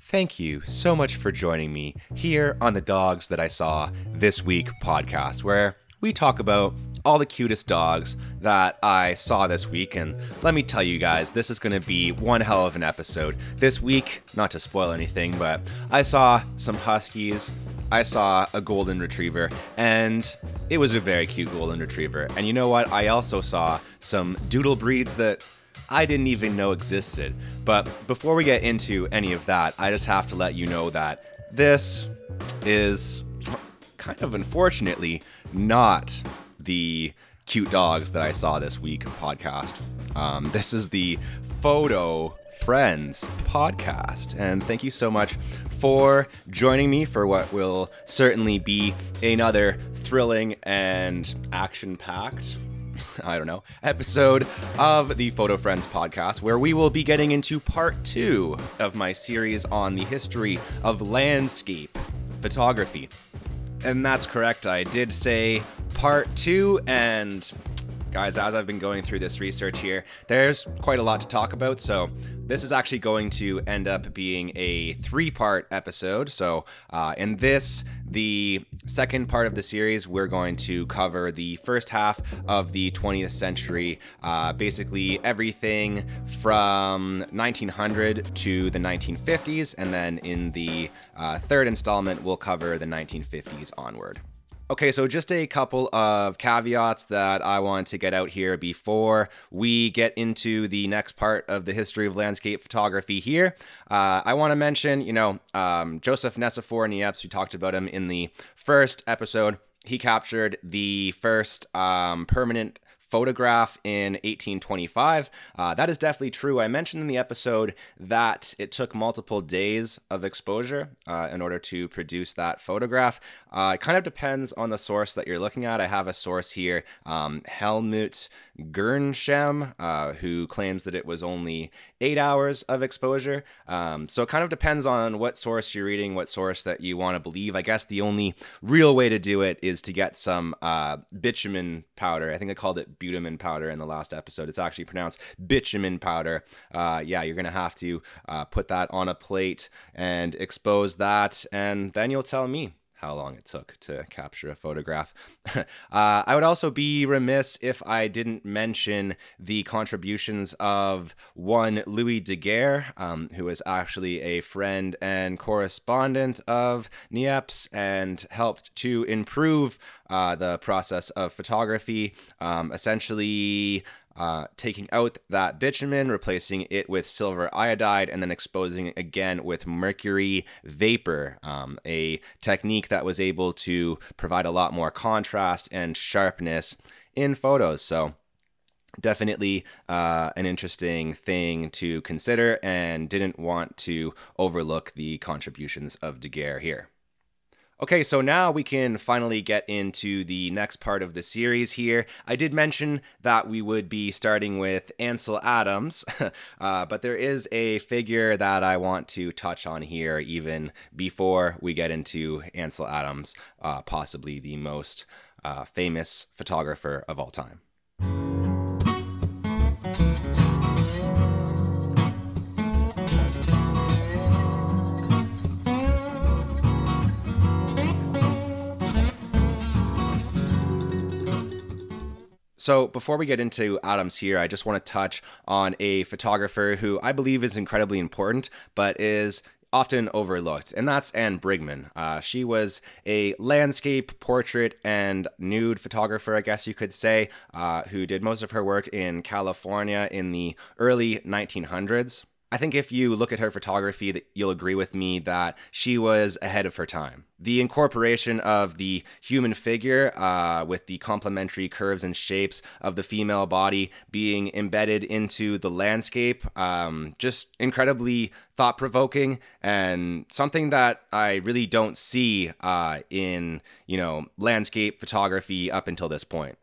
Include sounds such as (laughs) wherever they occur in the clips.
Thank you so much for joining me here on the Dogs That I Saw This Week podcast, where we talk about all the cutest dogs that I saw this week. And let me tell you guys, this is going to be one hell of an episode. This week, not to spoil anything, but I saw some Huskies, I saw a Golden Retriever, and it was a very cute Golden Retriever. And you know what? I also saw some doodle breeds that I didn't even know existed. But before we get into any of that, I just have to let you know that this is kind of unfortunately not the cute dogs that I saw this week podcast. Um, this is the Photo Friends podcast. And thank you so much for joining me for what will certainly be another thrilling and action packed (laughs) I don't know, episode of the Photo Friends podcast, where we will be getting into part two of my series on the history of landscape photography. And that's correct, I did say part two, and guys, as I've been going through this research here, there's quite a lot to talk about, so this is actually going to end up being a three part episode. So, uh, in this, the second part of the series, we're going to cover the first half of the 20th century, uh, basically everything from 1900 to the 1950s. And then in the uh, third installment, we'll cover the 1950s onward. Okay, so just a couple of caveats that I want to get out here before we get into the next part of the history of landscape photography here. Uh, I want to mention, you know, um, Joseph Nicephore Niepce, we talked about him in the first episode. He captured the first um, permanent photograph in 1825. Uh, that is definitely true. I mentioned in the episode that it took multiple days of exposure uh, in order to produce that photograph. Uh, it kind of depends on the source that you're looking at. I have a source here, um, Helmut Gernsheim, uh, who claims that it was only eight hours of exposure. Um, so it kind of depends on what source you're reading, what source that you want to believe. I guess the only real way to do it is to get some uh, bitumen powder. I think I called it butamin powder in the last episode. It's actually pronounced bitumen powder. Uh, yeah, you're going to have to uh, put that on a plate and expose that, and then you'll tell me how long it took to capture a photograph. (laughs) uh, I would also be remiss if I didn't mention the contributions of one Louis Daguerre, um, who was actually a friend and correspondent of Niepce and helped to improve uh, the process of photography. Um, essentially, uh, taking out that bitumen, replacing it with silver iodide, and then exposing it again with mercury vapor, um, a technique that was able to provide a lot more contrast and sharpness in photos. So, definitely uh, an interesting thing to consider, and didn't want to overlook the contributions of Daguerre here. Okay, so now we can finally get into the next part of the series here. I did mention that we would be starting with Ansel Adams, (laughs) uh, but there is a figure that I want to touch on here even before we get into Ansel Adams, uh, possibly the most uh, famous photographer of all time. So, before we get into Adams here, I just want to touch on a photographer who I believe is incredibly important, but is often overlooked, and that's Anne Brigman. Uh, she was a landscape, portrait, and nude photographer, I guess you could say, uh, who did most of her work in California in the early 1900s. I think if you look at her photography, that you'll agree with me that she was ahead of her time. The incorporation of the human figure uh, with the complementary curves and shapes of the female body being embedded into the landscape, um, just incredibly thought provoking and something that I really don't see uh, in you know landscape photography up until this point.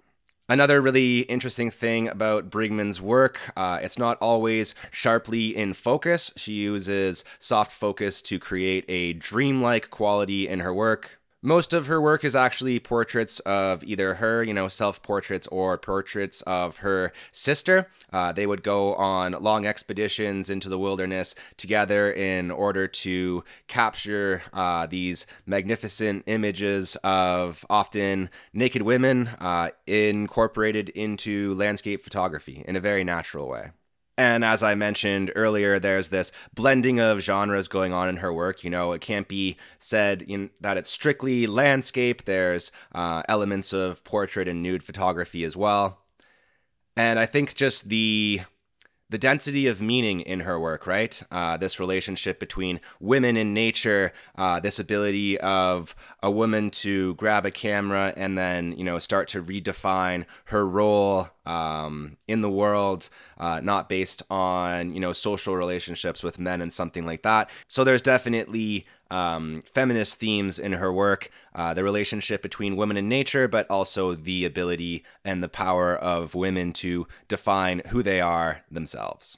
Another really interesting thing about Brigman's work, uh, it's not always sharply in focus. She uses soft focus to create a dreamlike quality in her work. Most of her work is actually portraits of either her, you know, self portraits or portraits of her sister. Uh, they would go on long expeditions into the wilderness together in order to capture uh, these magnificent images of often naked women uh, incorporated into landscape photography in a very natural way. And as I mentioned earlier, there's this blending of genres going on in her work. You know, it can't be said in, that it's strictly landscape. There's uh, elements of portrait and nude photography as well. And I think just the the density of meaning in her work, right? Uh, this relationship between women and nature, uh, this ability of a woman to grab a camera and then, you know, start to redefine her role um, in the world, uh, not based on you know social relationships with men and something like that. So there's definitely um, feminist themes in her work, uh, the relationship between women and nature, but also the ability and the power of women to define who they are themselves.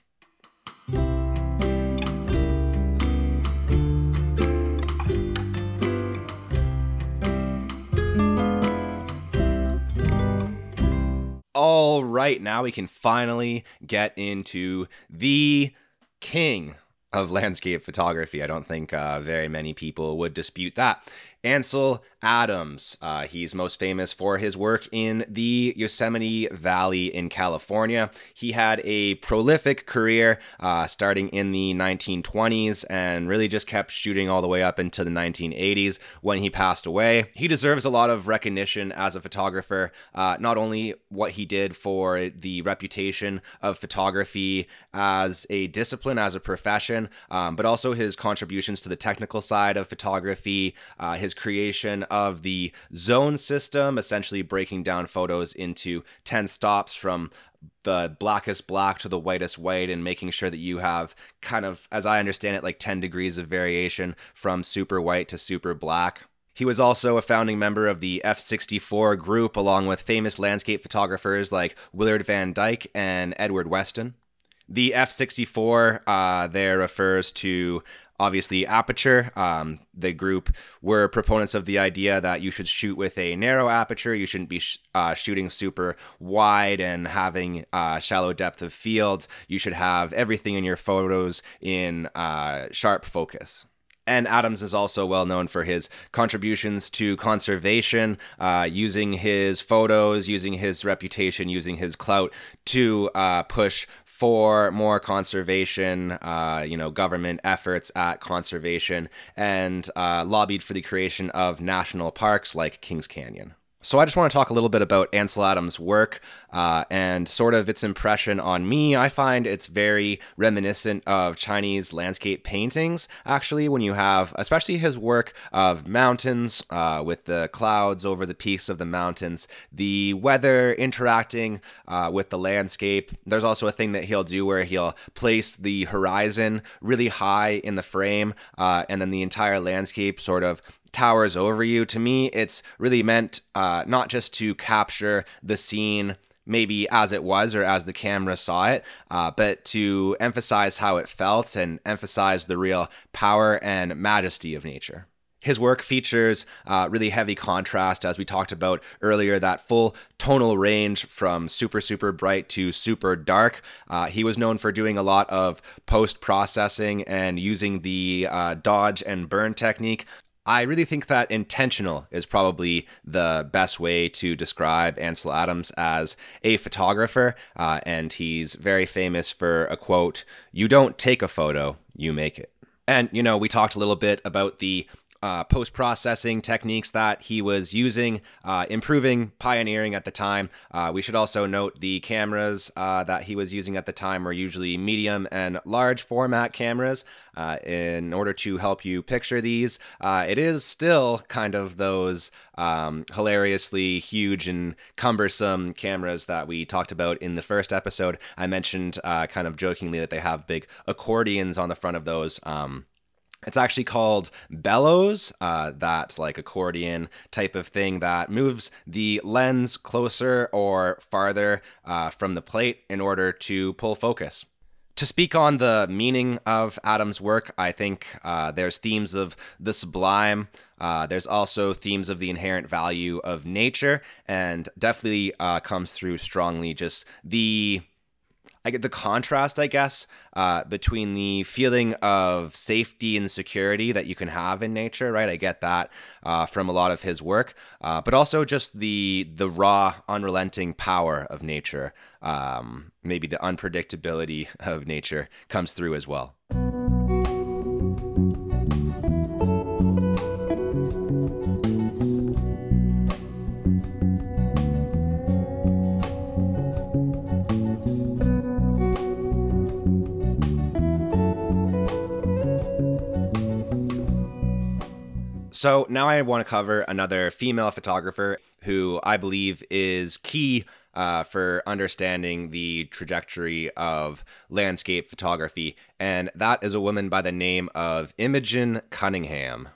All right, now we can finally get into the king of landscape photography. I don't think uh, very many people would dispute that. Ansel Adams. Uh, he's most famous for his work in the Yosemite Valley in California. He had a prolific career uh, starting in the 1920s and really just kept shooting all the way up into the 1980s when he passed away. He deserves a lot of recognition as a photographer, uh, not only what he did for the reputation of photography as a discipline, as a profession, um, but also his contributions to the technical side of photography, uh, his creation of the zone system, essentially breaking down photos into 10 stops from the blackest black to the whitest white and making sure that you have kind of, as I understand it, like 10 degrees of variation from super white to super black. He was also a founding member of the F 64 group, along with famous landscape photographers like Willard Van Dyke and Edward Weston. The F 64 uh, there refers to obviously aperture um, the group were proponents of the idea that you should shoot with a narrow aperture. You shouldn't be sh- uh, shooting super wide and having uh, shallow depth of field. You should have everything in your photos in uh, sharp focus and Adams is also well known for his contributions to conservation, uh, using his photos, using his reputation, using his clout to uh, push for more conservation, uh, you know, government efforts at conservation, and uh, lobbied for the creation of national parks like Kings Canyon. So I just want to talk a little bit about Ansel Adams' work uh, and sort of its impression on me. I find it's very reminiscent of Chinese landscape paintings, actually, when you have, especially his work of mountains uh, with the clouds over the peaks of the mountains, the weather interacting uh, with the landscape. There's also a thing that he'll do where he'll place the horizon really high in the frame, uh, and then the entire landscape sort of towers over you. To me, it's really meant uh, not just to capture the scene maybe as it was or as the camera saw it, uh, but to emphasize how it felt and emphasize the real power and majesty of nature. His work features uh, really heavy contrast, as we talked about earlier, that full tonal range from super, super bright to super dark. Uh, he was known for doing a lot of post processing and using the uh, dodge and burn technique I really think that intentional is probably the best way to describe Ansel Adams as a photographer. Uh, and he's very famous for a quote You don't take a photo, you make it. And, you know, we talked a little bit about the uh, post processing techniques that he was using, uh, improving, pioneering at the time. Uh, we should also note the cameras uh, that he was using at the time were usually medium and large format cameras. Uh, in order to help you picture these, uh, it is still kind of those um, hilariously huge and cumbersome cameras that we talked about in the first episode. I mentioned kind of jokingly that they have big accordions on the front of those. Um, it's actually called bellows, uh, that like accordion type of thing that moves the lens closer or farther uh, from the plate in order to pull focus. To speak on the meaning of Adams' work, I think uh, there's themes of the sublime. Uh, there's also themes of the inherent value of nature, and definitely uh, comes through strongly just the I get the contrast, I guess, uh, between the feeling of safety and security that you can have in nature, right? I get that uh, from a lot of his work, uh, but also just the the raw, unrelenting power of nature. Um, maybe the unpredictability of nature comes through as well. So now I want to cover another female photographer who I believe is key uh, for understanding the trajectory of landscape photography, and that is a woman by the name of Imogen Cunningham.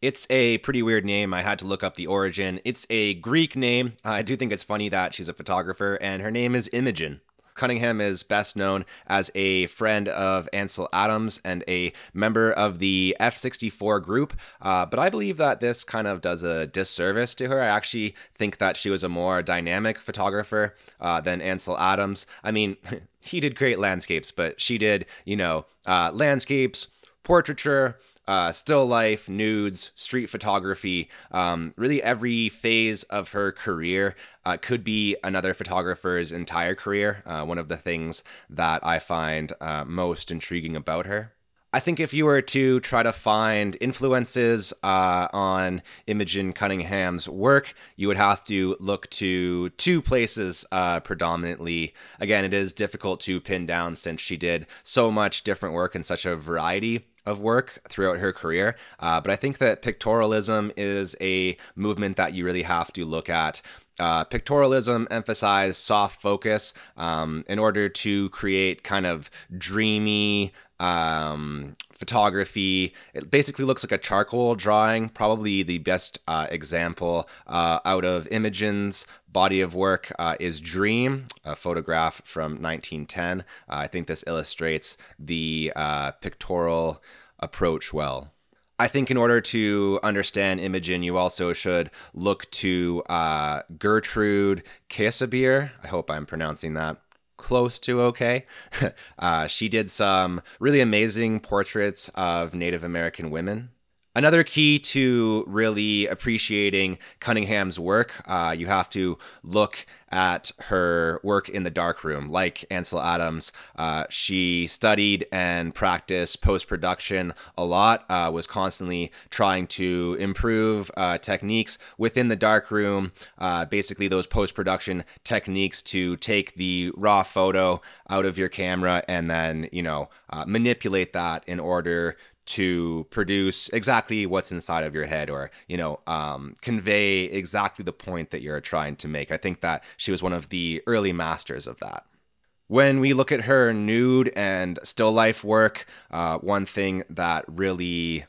It's a pretty weird name. I had to look up the origin. It's a Greek name. I do think it's funny that she's a photographer, and her name is Imogen. Cunningham is best known as a friend of Ansel Adams and a member of the F 64 group, uh, but I believe that this kind of does a disservice to her. I actually think that she was a more dynamic photographer uh, than Ansel Adams. I mean, (laughs) he did great landscapes, but she did, you know, uh, landscapes, portraiture, uh, still life, nudes, street photography, um, really every phase of her career uh, could be another photographer's entire career. Uh, one of the things that I find uh, most intriguing about her. I think if you were to try to find influences uh, on Imogen Cunningham's work, you would have to look to two places uh, predominantly. Again, it is difficult to pin down since she did so much different work and such a variety of work throughout her career. Uh, but I think that pictorialism is a movement that you really have to look at. Uh, pictorialism emphasizes soft focus um, in order to create kind of dreamy um, photography. It basically looks like a charcoal drawing, probably the best uh, example uh, out of Imogen's body of work uh, is Dream, a photograph from 1910. Uh, I think this illustrates the uh, pictorial approach well. I think in order to understand Imogen, you also should look to uh, Gertrude Käsebier. I hope I'm pronouncing that close to okay. (laughs) uh, she did some really amazing portraits of Native American women. Another key to really appreciating Cunningham's work, uh, you have to look at her work in the darkroom. Like Ansel Adams, uh, she studied and practiced post production a lot, uh, was constantly trying to improve uh, techniques within the darkroom, uh, basically, those post production techniques to take the raw photo out of your camera and then, you know, uh, manipulate that in order to produce exactly what's inside of your head or you know um, convey exactly the point that you're trying to make. I think that she was one of the early masters of that. When we look at her nude and still life work uh, one thing that really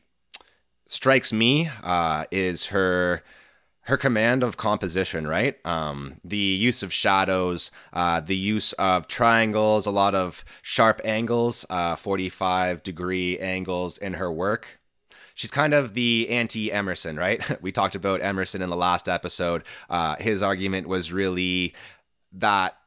strikes me uh, is her her command of composition, right? Um, the use of shadows, uh, the use of triangles, a lot of sharp angles, uh, 45 degree angles in her work. She's kind of the anti Emerson, right? (laughs) we talked about Emerson in the last episode. Uh, his argument was really that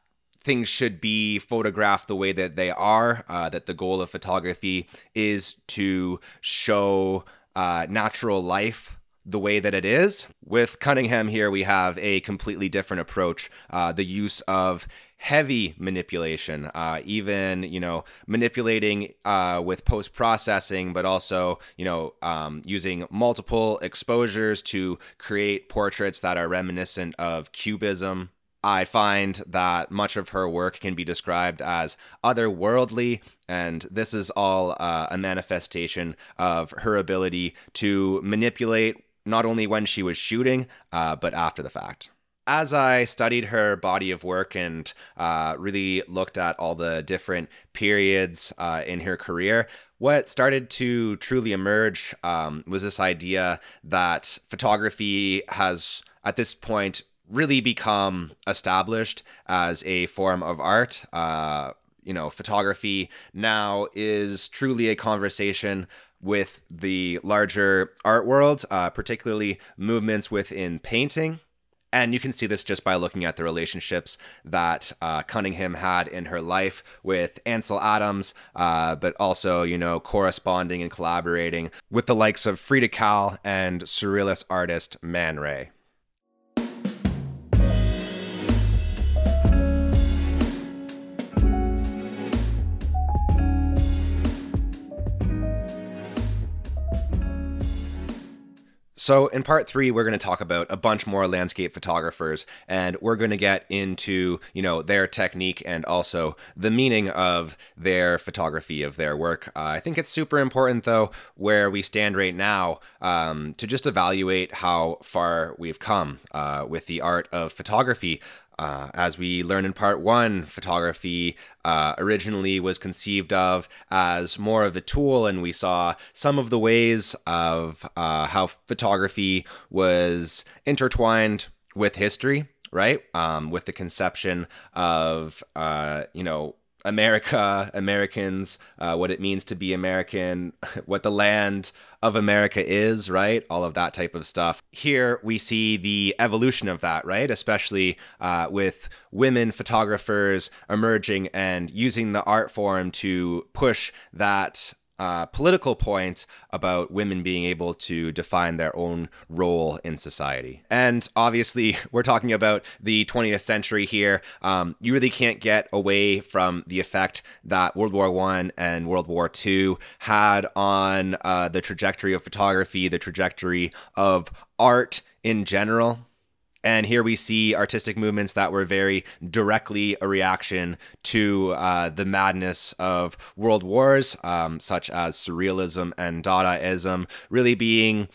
things should be photographed the way that they are, uh, that the goal of photography is to show uh, natural life the way that it is. With Cunningham here, we have a completely different approach. Uh, the use of heavy manipulation, uh, even you know manipulating uh, with post processing, but also you know um, using multiple exposures to create portraits that are reminiscent of cubism. I find that much of her work can be described as otherworldly, and this is all uh, a manifestation of her ability to manipulate not only when she was shooting, uh, but after the fact. As I studied her body of work and uh, really looked at all the different periods uh, in her career, what started to truly emerge um, was this idea that photography has, at this point, really become established as a form of art. Uh, you know, photography now is truly a conversation with the larger art world, uh, particularly movements within painting. And you can see this just by looking at the relationships that uh, Cunningham had in her life with Ansel Adams, uh, but also, you know, corresponding and collaborating with the likes of Frida Kahlo and surrealist artist Man Ray. So, in part three, we're going to talk about a bunch more landscape photographers, and we're going to get into, you know, their technique and also the meaning of their photography of their work. Uh, I think it's super important, though, where we stand right now, um, to just evaluate how far we've come uh, with the art of photography. Uh, as we learn in part one, photography uh, originally was conceived of as more of a tool, and we saw some of the ways of uh, how photography was intertwined with history, right? Um, with the conception of, uh, you know, America, Americans, uh, what it means to be American, (laughs) what the land of America is, right? All of that type of stuff. Here we see the evolution of that, right? Especially uh, with women photographers emerging and using the art form to push that uh, political point about women being able to define their own role in society. And obviously, (laughs) we're talking about the 20th century here. Um, you really can't get away from the effect that World War One and World War Two had on uh, the trajectory of photography, the trajectory of art in general. And here we see artistic movements that were very directly a reaction to uh, the madness of world wars, um, such as surrealism and Dadaism, really being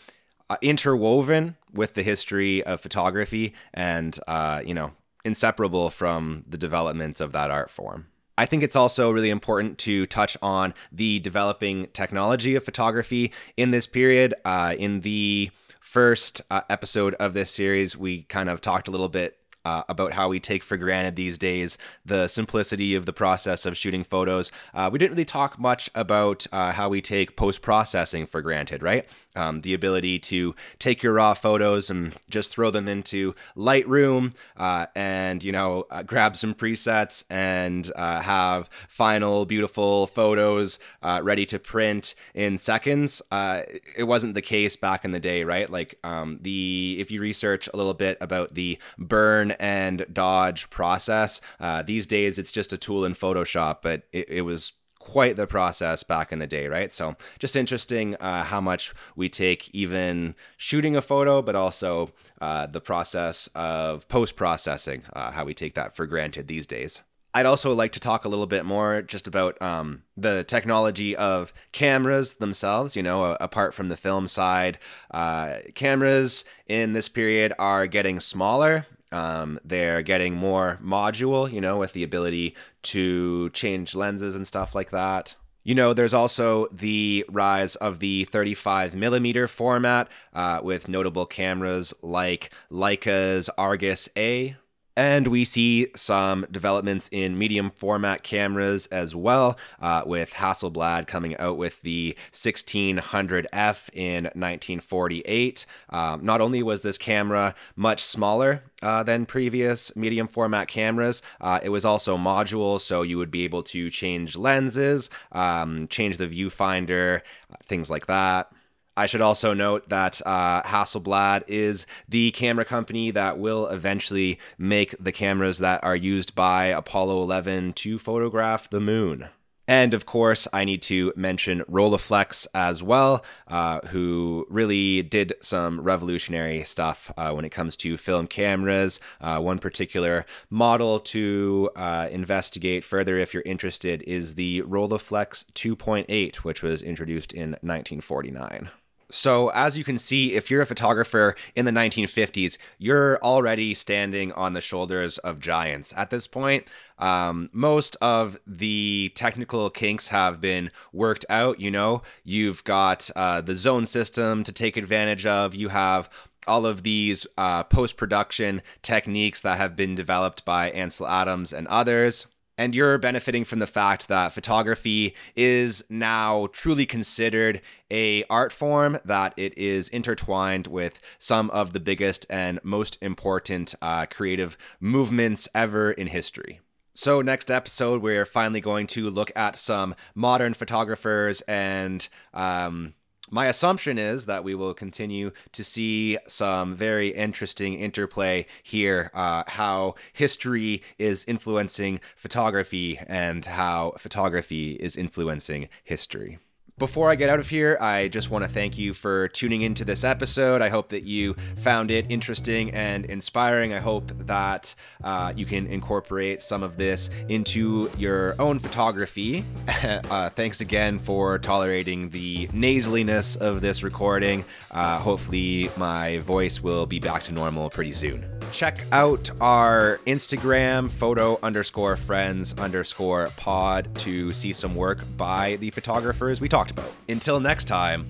uh, interwoven with the history of photography and, uh, you know, inseparable from the development of that art form. I think it's also really important to touch on the developing technology of photography in this period. Uh, in the first uh, episode of this series, we kind of talked a little bit uh, about how we take for granted these days the simplicity of the process of shooting photos. Uh, we didn't really talk much about uh, how we take post processing for granted, right? Um, the ability to take your raw photos and just throw them into Lightroom uh, and, you know, uh, grab some presets and uh, have final, beautiful photos ready to print in seconds. it wasn't the case back in the day, right? Like, um, the if you research a little bit about the burn and dodge process. Uh, these days, it's just a tool in Photoshop, but it, it, was quite the process back in the day, right? So, just interesting uh, how much we take even shooting a photo, but also uh, the process of post processing, uh, how we take that for granted these days. I'd also like to talk a little bit more just about um, the technology of cameras themselves. You know, apart from the film side, uh, cameras in this period are getting smaller um, they're getting more module, you know, with the ability to change lenses and stuff like that. You know, there's also the rise of the 35 millimeter format uh, with notable cameras like Leica's Argus A, and we see some developments in medium format cameras as well, uh, with Hasselblad coming out with the 1600F in 1948. Um, not only was this camera much smaller uh, than previous medium format cameras. Uh, it was also module, so you would be able to change lenses, um, change the viewfinder, uh, things like that. I should also note that uh, Hasselblad is the camera company that will eventually make the cameras that are used by Apollo 11 to photograph the moon. And of course, I need to mention Rolleiflex as well, uh, who really did some revolutionary stuff uh, when it comes to film cameras. Uh, one particular model to uh, investigate further, if you're interested, is the Rolleiflex 2.8, which was introduced in 1949. So, as you can see, if you're a photographer in the 1950s, you're already standing on the shoulders of giants. At this point, um, most of the technical kinks have been worked out. You know, you've got uh, the zone system to take advantage of, you have all of these uh, post production techniques that have been developed by Ansel Adams and others. And you're benefiting from the fact that photography is now truly considered a art form that it is intertwined with some of the biggest and most important uh, creative movements ever in history. So, next episode, we're finally going to look at some modern photographers, and um, my assumption is that we will continue to see some very interesting interplay here uh, how history is influencing photography and how photography is influencing history. Before I get out of here, I just want to thank you for tuning into this episode. I hope that you found it interesting and inspiring. I hope that uh, you can incorporate some of this into your own photography. (laughs) uh, thanks again for tolerating the nasaliness of this recording. Uh, hopefully, my voice will be back to normal pretty soon. Check out our Instagram, photo underscore friends underscore pod, to see some work by the photographers we talked about. Until next time,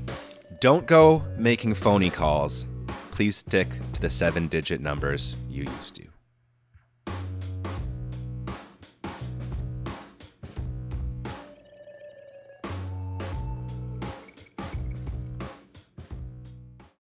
don't go making phony calls. Please stick to the seven digit numbers you used to.